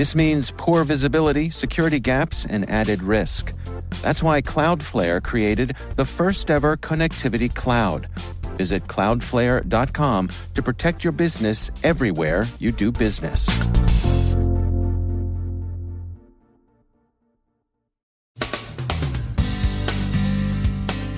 This means poor visibility, security gaps, and added risk. That's why Cloudflare created the first ever connectivity cloud. Visit cloudflare.com to protect your business everywhere you do business.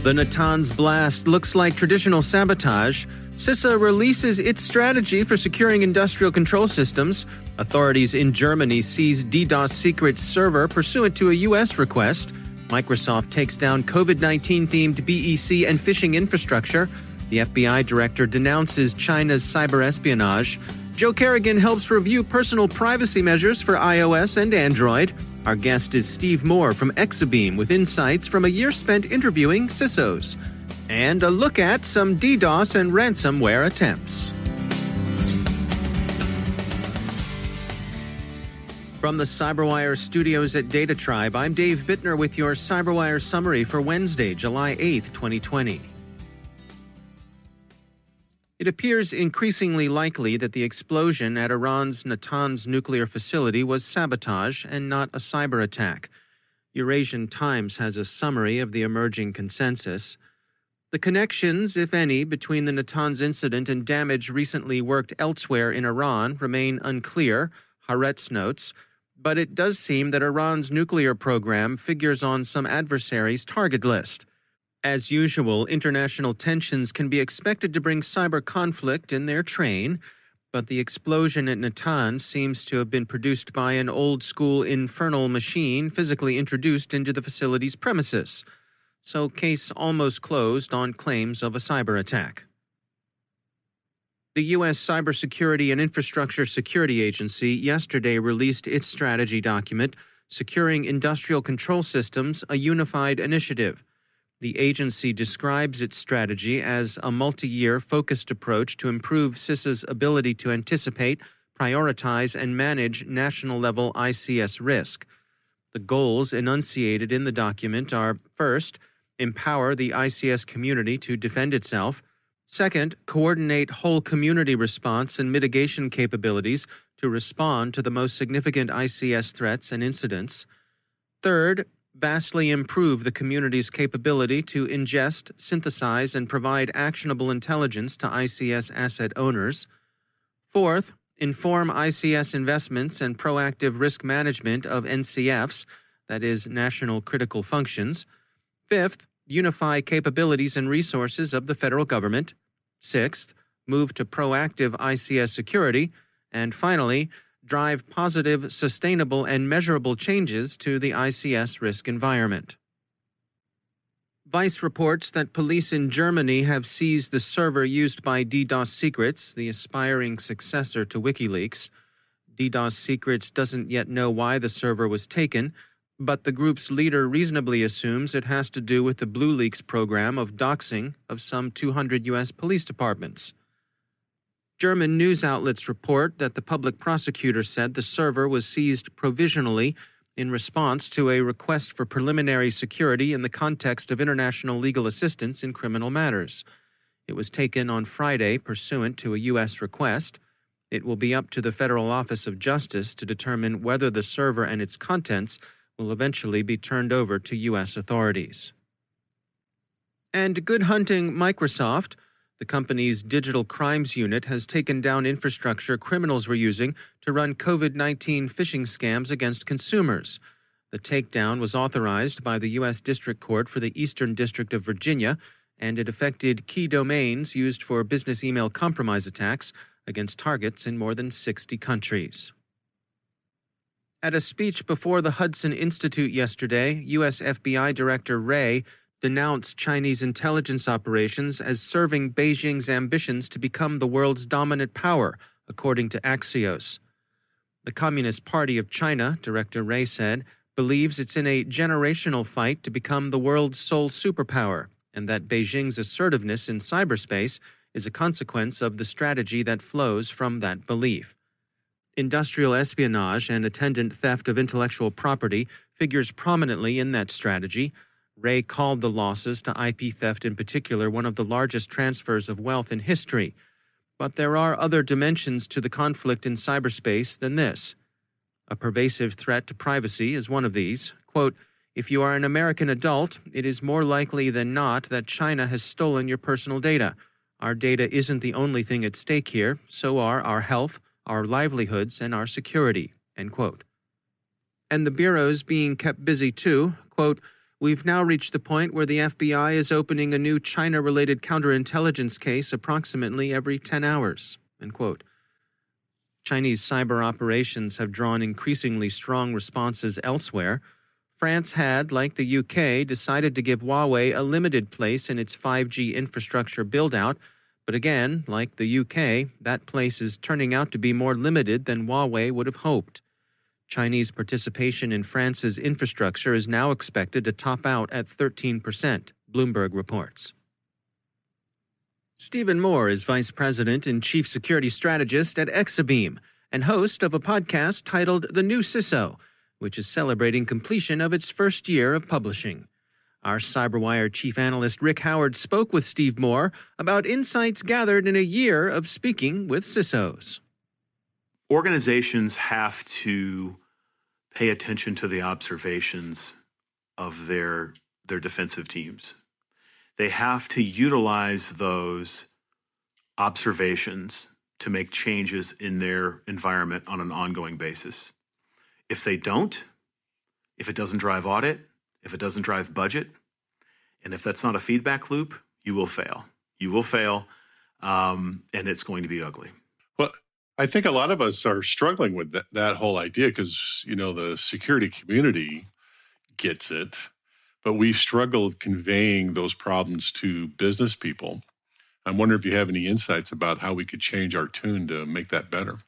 The Natanz blast looks like traditional sabotage. CISA releases its strategy for securing industrial control systems. Authorities in Germany seize DDoS secret server pursuant to a U.S. request. Microsoft takes down COVID 19 themed BEC and phishing infrastructure. The FBI director denounces China's cyber espionage. Joe Carrigan helps review personal privacy measures for iOS and Android. Our guest is Steve Moore from Exabeam with insights from a year spent interviewing CISOs. And a look at some DDoS and ransomware attempts. From the CyberWire studios at Data Tribe, I'm Dave Bittner with your CyberWire summary for Wednesday, July 8th, 2020. It appears increasingly likely that the explosion at Iran's Natanz nuclear facility was sabotage and not a cyber attack. Eurasian Times has a summary of the emerging consensus. The connections, if any, between the Natanz incident and damage recently worked elsewhere in Iran remain unclear, Haaretz notes, but it does seem that Iran's nuclear program figures on some adversaries' target list. As usual, international tensions can be expected to bring cyber conflict in their train, but the explosion at Natanz seems to have been produced by an old school infernal machine physically introduced into the facility's premises. So, case almost closed on claims of a cyber attack. The U.S. Cybersecurity and Infrastructure Security Agency yesterday released its strategy document, Securing Industrial Control Systems, a Unified Initiative. The agency describes its strategy as a multi year focused approach to improve CISA's ability to anticipate, prioritize, and manage national level ICS risk. The goals enunciated in the document are first, empower the ICS community to defend itself, second, coordinate whole community response and mitigation capabilities to respond to the most significant ICS threats and incidents, third, vastly improve the community's capability to ingest, synthesize, and provide actionable intelligence to ICS asset owners. Fourth, inform ICS investments and proactive risk management of NCFs, that is, National Critical Functions. Fifth, unify capabilities and resources of the federal government. Sixth, move to proactive ICS security. And finally, drive positive, sustainable, and measurable changes to the ICS risk environment. Vice reports that police in Germany have seized the server used by DDoS Secrets, the aspiring successor to WikiLeaks. DDoS Secrets doesn't yet know why the server was taken, but the group's leader reasonably assumes it has to do with the BlueLeaks program of doxing of some 200 U.S. police departments. German news outlets report that the public prosecutor said the server was seized provisionally in response to a request for preliminary security in the context of international legal assistance in criminal matters. It was taken on Friday pursuant to a U.S. request. It will be up to the Federal Office of Justice to determine whether the server and its contents will eventually be turned over to U.S. authorities. And good hunting, Microsoft the company's digital crimes unit has taken down infrastructure criminals were using to run COVID 19 phishing scams against consumers. The takedown was authorized by the U.S. District Court for the Eastern District of Virginia, and it affected key domains used for business email compromise attacks against targets in more than 60 countries. At a speech before the Hudson Institute yesterday, U.S. FBI Director Wray denounced Chinese intelligence operations as serving Beijing's ambitions to become the world's dominant power, according to Axios. The Communist Party of China, Director Wray said, believes it's in a generational fight to become the world's sole superpower, and that Beijing's assertiveness in cyberspace is a consequence of the strategy that flows from that belief. Industrial espionage and attendant theft of intellectual property figures prominently in that strategy. Wray called the losses to IP theft in particular one of the largest transfers of wealth in history. But there are other dimensions to the conflict in cyberspace than this. A pervasive threat to privacy is one of these. Quote, if you are an American adult, it is more likely than not that China has stolen your personal data. Our data isn't the only thing at stake here, so are our health, our livelihoods, and our security. And the bureau's being kept busy too. Quote, We've now reached the point where the FBI is opening a new China related counterintelligence case approximately every 10 hours. Chinese cyber operations have drawn increasingly strong responses elsewhere. France had, like the UK, decided to give Huawei a limited place in its 5G infrastructure build-out, but again, like the UK, that place is turning out to be more limited than Huawei would have hoped. Chinese participation in France's infrastructure is now expected to top out at 13%, Bloomberg reports. Stephen Moore is Vice President and Chief Security Strategist at Exabeam and host of a podcast titled The New CISO, which is celebrating completion of its first year of publishing. Our CyberWire chief analyst Rick Howard spoke with Steve Moore about insights gathered in a year of speaking with CISOs. Organizations have to pay attention to the observations of their their defensive teams they have to utilize those observations to make changes in their environment on an ongoing basis. If they don't, if it doesn't drive audit, if it doesn't drive budget, and if that's not a feedback loop, you will fail. You will fail, um, and it's going to be ugly. Well, I think a lot of us are struggling with that, that whole idea because, you know, the security community gets it but we've struggled conveying those problems to business people. I'm wondering if you have any insights about how we could change our tune to make that better.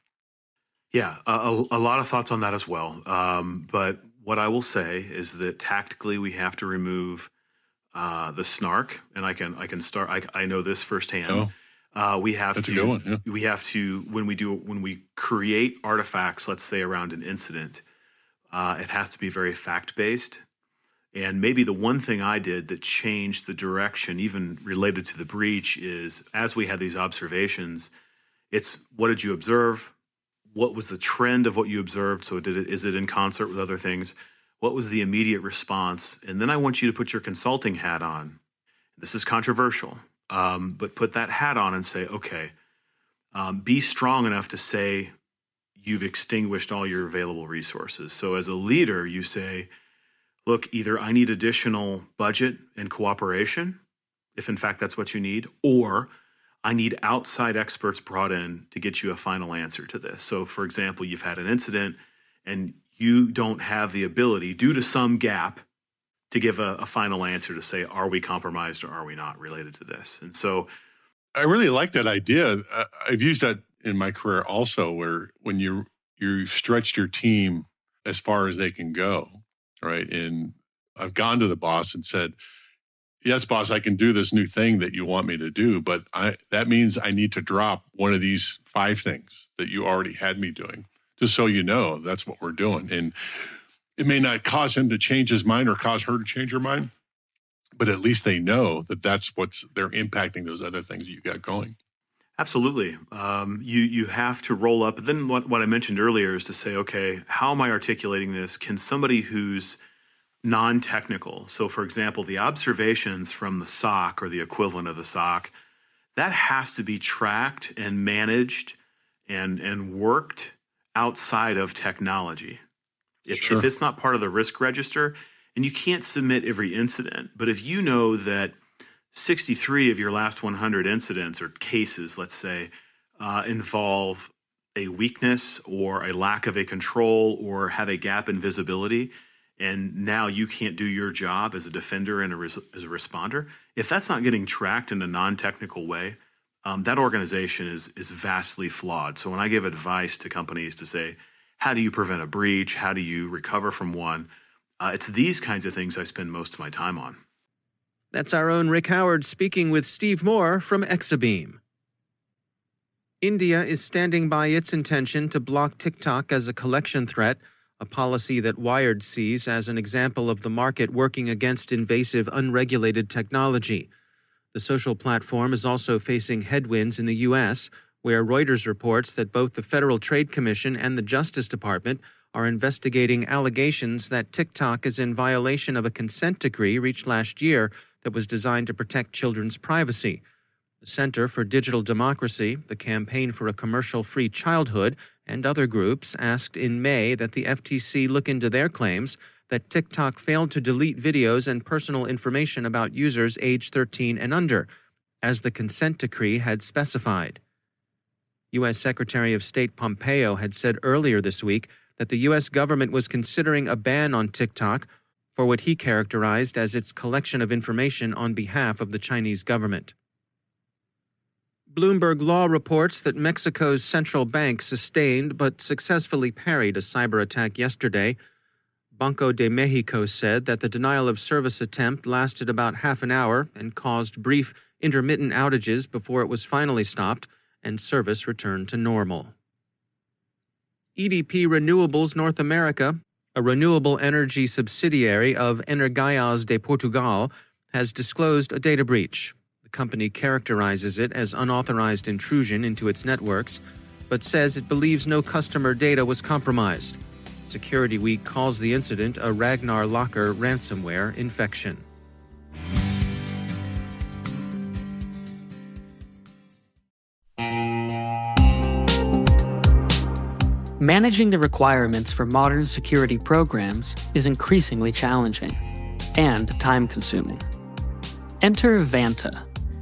Yeah, a, a lot of thoughts on that as well. Um, but what I will say is that tactically we have to remove uh, the snark, and I can I can start. I, I know this firsthand. Oh, uh, we have that's to a good one. Yeah. we have to when we do when we create artifacts, let's say around an incident, uh, it has to be very fact based and maybe the one thing I did that changed the direction, even related to the breach, is as we had these observations, it's what did you observe? What was the trend of what you observed? So did it is it in concert with other things? What was the immediate response? And then I want you to put your consulting hat on. This is controversial, um, but put that hat on and say, okay, um, be strong enough to say you've extinguished all your available resources. So as a leader, you say, look, either I need additional budget and cooperation, if in fact that's what you need, or I need outside experts brought in to get you a final answer to this. So, for example, you've had an incident and you don't have the ability, due to some gap, to give a, a final answer to say, are we compromised or are we not related to this? And so, I really like that idea. I've used that in my career also, where when you you stretched your team as far as they can go, right? And I've gone to the boss and said, "Yes, boss, I can do this new thing that you want me to do, but I that means I need to drop one of these five things that you already had me doing, just so you know that's what we're doing." And it may not cause him to change his mind or cause her to change her mind, but at least they know that that's what's they're impacting those other things that you got going. Absolutely. Um, you you have to roll up. Then what, what I mentioned earlier is to say, okay, how am I articulating this? Can somebody who's non-technical, so for example, the observations from the SOC or the equivalent of the SOC, that has to be tracked and managed and and worked outside of technology. If, Sure. if it's not part of the risk register, and you can't submit every incident, but if you know that 63 of your last 100 incidents or cases, let's say, uh, involve a weakness or a lack of a control or have a gap in visibility, and now you can't do your job as a defender and a res- as a responder. If that's not getting tracked in a non-technical way, um, that organization is is vastly flawed. So when I give advice to companies to say, how do you prevent a breach? How do you recover from one? Uh, it's these kinds of things I spend most of my time on. That's our own Rick Howard speaking with Steve Moore from Exabeam. India is standing by its intention to block TikTok as a collection threat, a policy that Wired sees as an example of the market working against invasive, unregulated technology. The social platform is also facing headwinds in the U.S., where Reuters reports that both the Federal Trade Commission and the Justice Department are investigating allegations that TikTok is in violation of a consent decree reached last year that was designed to protect children's privacy. The Center for Digital Democracy, the Campaign for a Commercial Free Childhood, and other groups asked in May that the FTC look into their claims that TikTok failed to delete videos and personal information about users age 13 and under, as the consent decree had specified. U.S. Secretary of State Pompeo had said earlier this week that the U.S. government was considering a ban on TikTok for what he characterized as its collection of information on behalf of the Chinese government. Bloomberg Law reports that Mexico's central bank sustained but successfully parried a cyber attack yesterday. Banco de Mexico said that the denial of service attempt lasted about half an hour and caused brief, intermittent outages before it was finally stopped and service returned to normal. EDP Renewables North America, a renewable energy subsidiary of Energías de Portugal, has disclosed a data breach. Company characterizes it as unauthorized intrusion into its networks, but says it believes no customer data was compromised. Security Week calls the incident a Ragnar Locker ransomware infection. Managing the requirements for modern security programs is increasingly challenging and time consuming. Enter Vanta.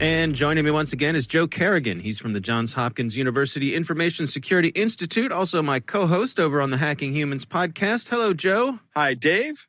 And joining me once again is Joe Carrigan. He's from the Johns Hopkins University Information Security Institute, also my co host over on the Hacking Humans podcast. Hello, Joe. Hi, Dave.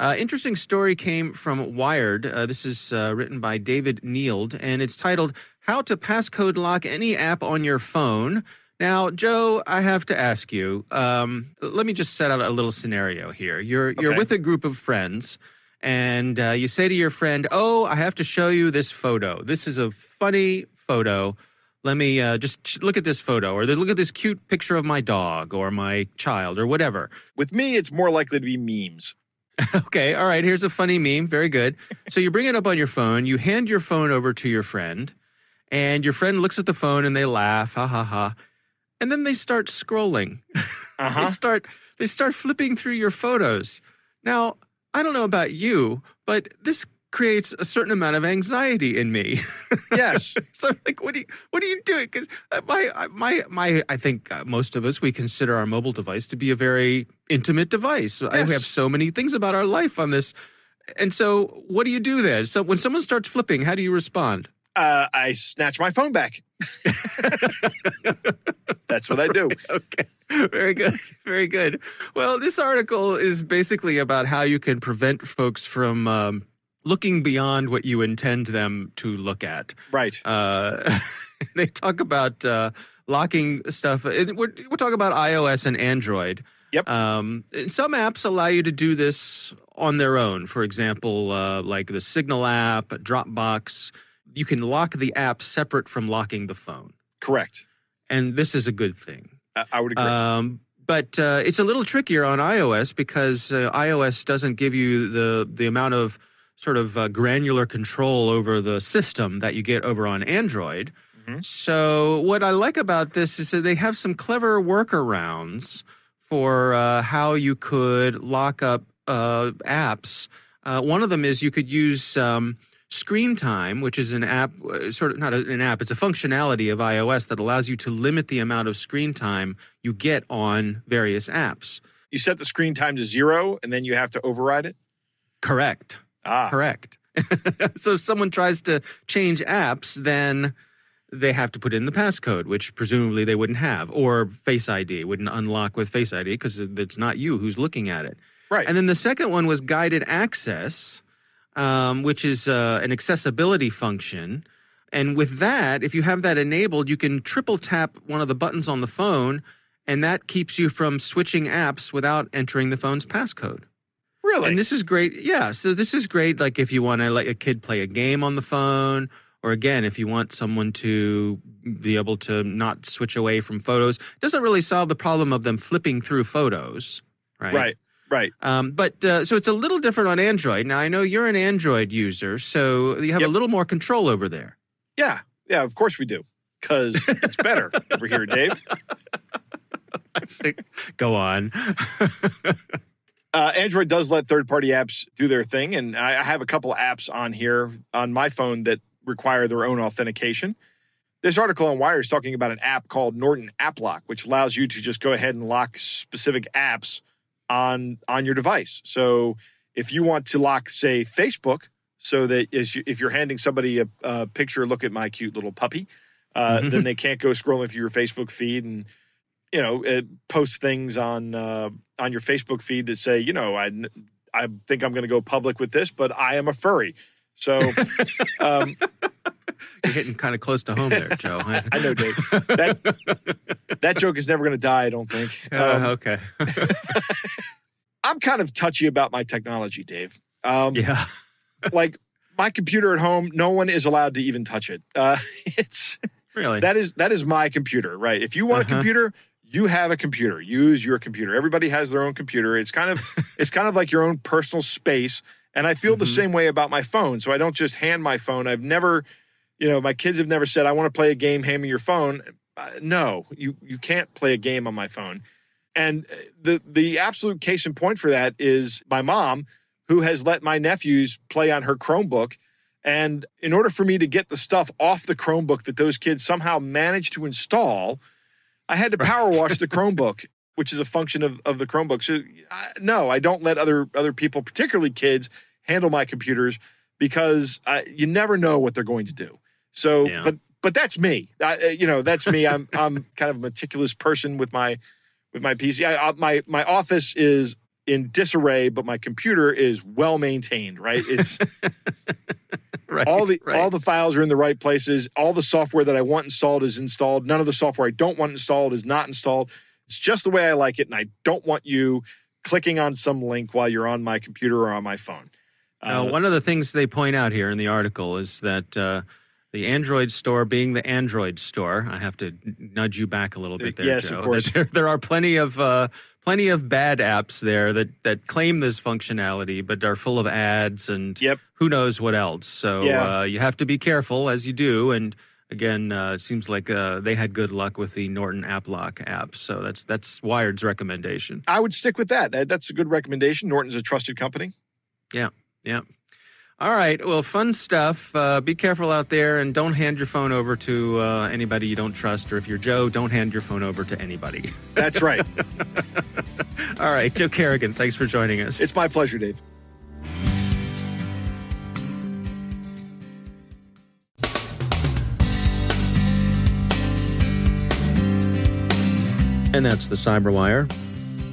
Uh, interesting story came from Wired. Uh, this is uh, written by David Nield, and it's titled How to Passcode Lock Any App on Your Phone. Now, Joe, I have to ask you. Um, let me just set out a little scenario here. You're you're with a group of friends, and uh, you say to your friend, "Oh, I have to show you this photo. This is a funny photo. Let me uh, just look at this photo, or look at this cute picture of my dog or my child or whatever." With me, it's more likely to be memes. Okay, all right. Here's a funny meme. Very good. So you bring it up on your phone. You hand your phone over to your friend, and your friend looks at the phone and they laugh, ha ha ha, and then they start scrolling. Uh-huh. they start they start flipping through your photos. Now, I don't know about you, but this creates a certain amount of anxiety in me. Yes. so like what do you what are you doing because my my my i think uh, most of us we consider our mobile device to be a very intimate device I, we have so many things about our life on this and so what do you do then so when someone starts flipping how do you respond Uh, I snatch my phone back. That's what I do. okay very good very good well this article is basically about how you can prevent folks from um, looking beyond what you intend them to look at Right. Uh, they talk about uh, locking stuff. We're, we're talking about iOS and Android. Yep. Um, and some apps allow you to do this on their own. For example, uh, like the Signal app, Dropbox. You can lock the app separate from locking the phone, Correct. And this is a good thing. I, would agree. Um, but uh, it's a little trickier on iOS because uh, iOS doesn't give you the the amount of sort of uh, granular control over the system that you get over on Android. Mhm. So what I like about this is that they have some clever workarounds for uh, how you could lock up uh, apps. Uh, one of them is you could use um, Screen Time, which is an app, uh, sort of not an app, it's a functionality of iOS that allows you to limit the amount of screen time you get on various apps. you set the screen time to zero, and then you have to override it. Correct. Ah, Correct. so if someone tries to change apps, then they have to put in the passcode, which presumably they wouldn't have, or Face ID wouldn't unlock with Face ID because it's not you who's looking at it. right. And then the second one was guided access, um, which is uh, an accessibility function. And with that, if you have that enabled, you can triple tap one of the buttons on the phone, and that keeps you from switching apps without entering the phone's passcode. really? And this is great. Yeah. So this is great. Like if you want to let a kid play a game on the phone, or again, if you want someone to be able to not switch away from photos, it doesn't really solve the problem of them flipping through photos. Right. right. Right. Um, but uh, so it's a little different on Android. Now I know you're an Android user, so you have Yep. a little more control over there. Yeah. Yeah. Of course we do. Because it's better over here, Dave. Go on. Uh, Android does let third-party apps do their thing, and I I have a couple apps on here on my phone that require their own authentication. This article on Wire is talking about an app called Norton App Lock, which allows you to just go ahead and lock specific apps on on your device. So if you want to lock, say, Facebook, so that you, if you're handing somebody a, a picture, look at my cute little puppy, uh, Mhm. then they can't go scrolling through your Facebook feed and you know uh, post things on uh, on your Facebook feed that say, you know, I I think I'm going to go public with this, but I am a furry. So um, You're hitting kind of close to home there, Joe. I know, Dave. That that joke is never going to die. I don't think. Um, Uh, okay. I'm kind of touchy about my technology, Dave. Um, yeah. Like my computer at home, no one is allowed to even touch it. Uh, it's Really. that is that is my computer, right? If you want Uh-huh. a computer, you have a computer. Use your computer. Everybody has their own computer. It's kind of it's kind of like your own personal space. And I feel the Mhm. same way about my phone. So I don't just hand my phone. I've never, you know, my kids have never said, "I want to play a game. Hand me your phone." Uh, no, you you can't play a game on my phone. And uh, the the absolute case in point for that is my mom, who has let my nephews play on her Chromebook. And in order for me to get the stuff off the Chromebook that those kids somehow managed to install, I had to power wash the Chromebook, which is a function of, of the Chromebook. So I, no, I don't let other other people, particularly kids, handle my computers because I, you never know what they're going to do. So, Yeah. but but that's me. I, uh, you know, that's me. I'm I'm kind of a meticulous person with my with my PC. I, I, my my office is in disarray, but my computer is well maintained. Right, it's right. all the right. all the files are in the right places. All the software that I want installed is installed. None of the software I don't want installed is not installed. It's just the way I like it, and I don't want you clicking on some link while you're on my computer or on my phone. Now, Uh, one of the things they point out here in the article is that uh, the Android store, being the Android store, I have to nudge you back a little bit there, Yes, of course. There, there are plenty of uh, plenty of bad apps there that that claim this functionality, but are full of ads and Yep. who knows what else. So Yeah. uh, you have to be careful as you do, and again, uh, it seems like uh, they had good luck with the Norton AppLock app. So that's that's Wired's recommendation. I would stick with that. that. That's a good recommendation. Norton's a trusted company. Yeah, yeah. All right. Well, fun stuff. Uh, be careful out there and don't hand your phone over to uh, anybody you don't trust. Or if you're Joe, don't hand your phone over to anybody. That's right. All right. Joe Carrigan, thanks for joining us. It's my pleasure, Dave. And that's the Cyberwire.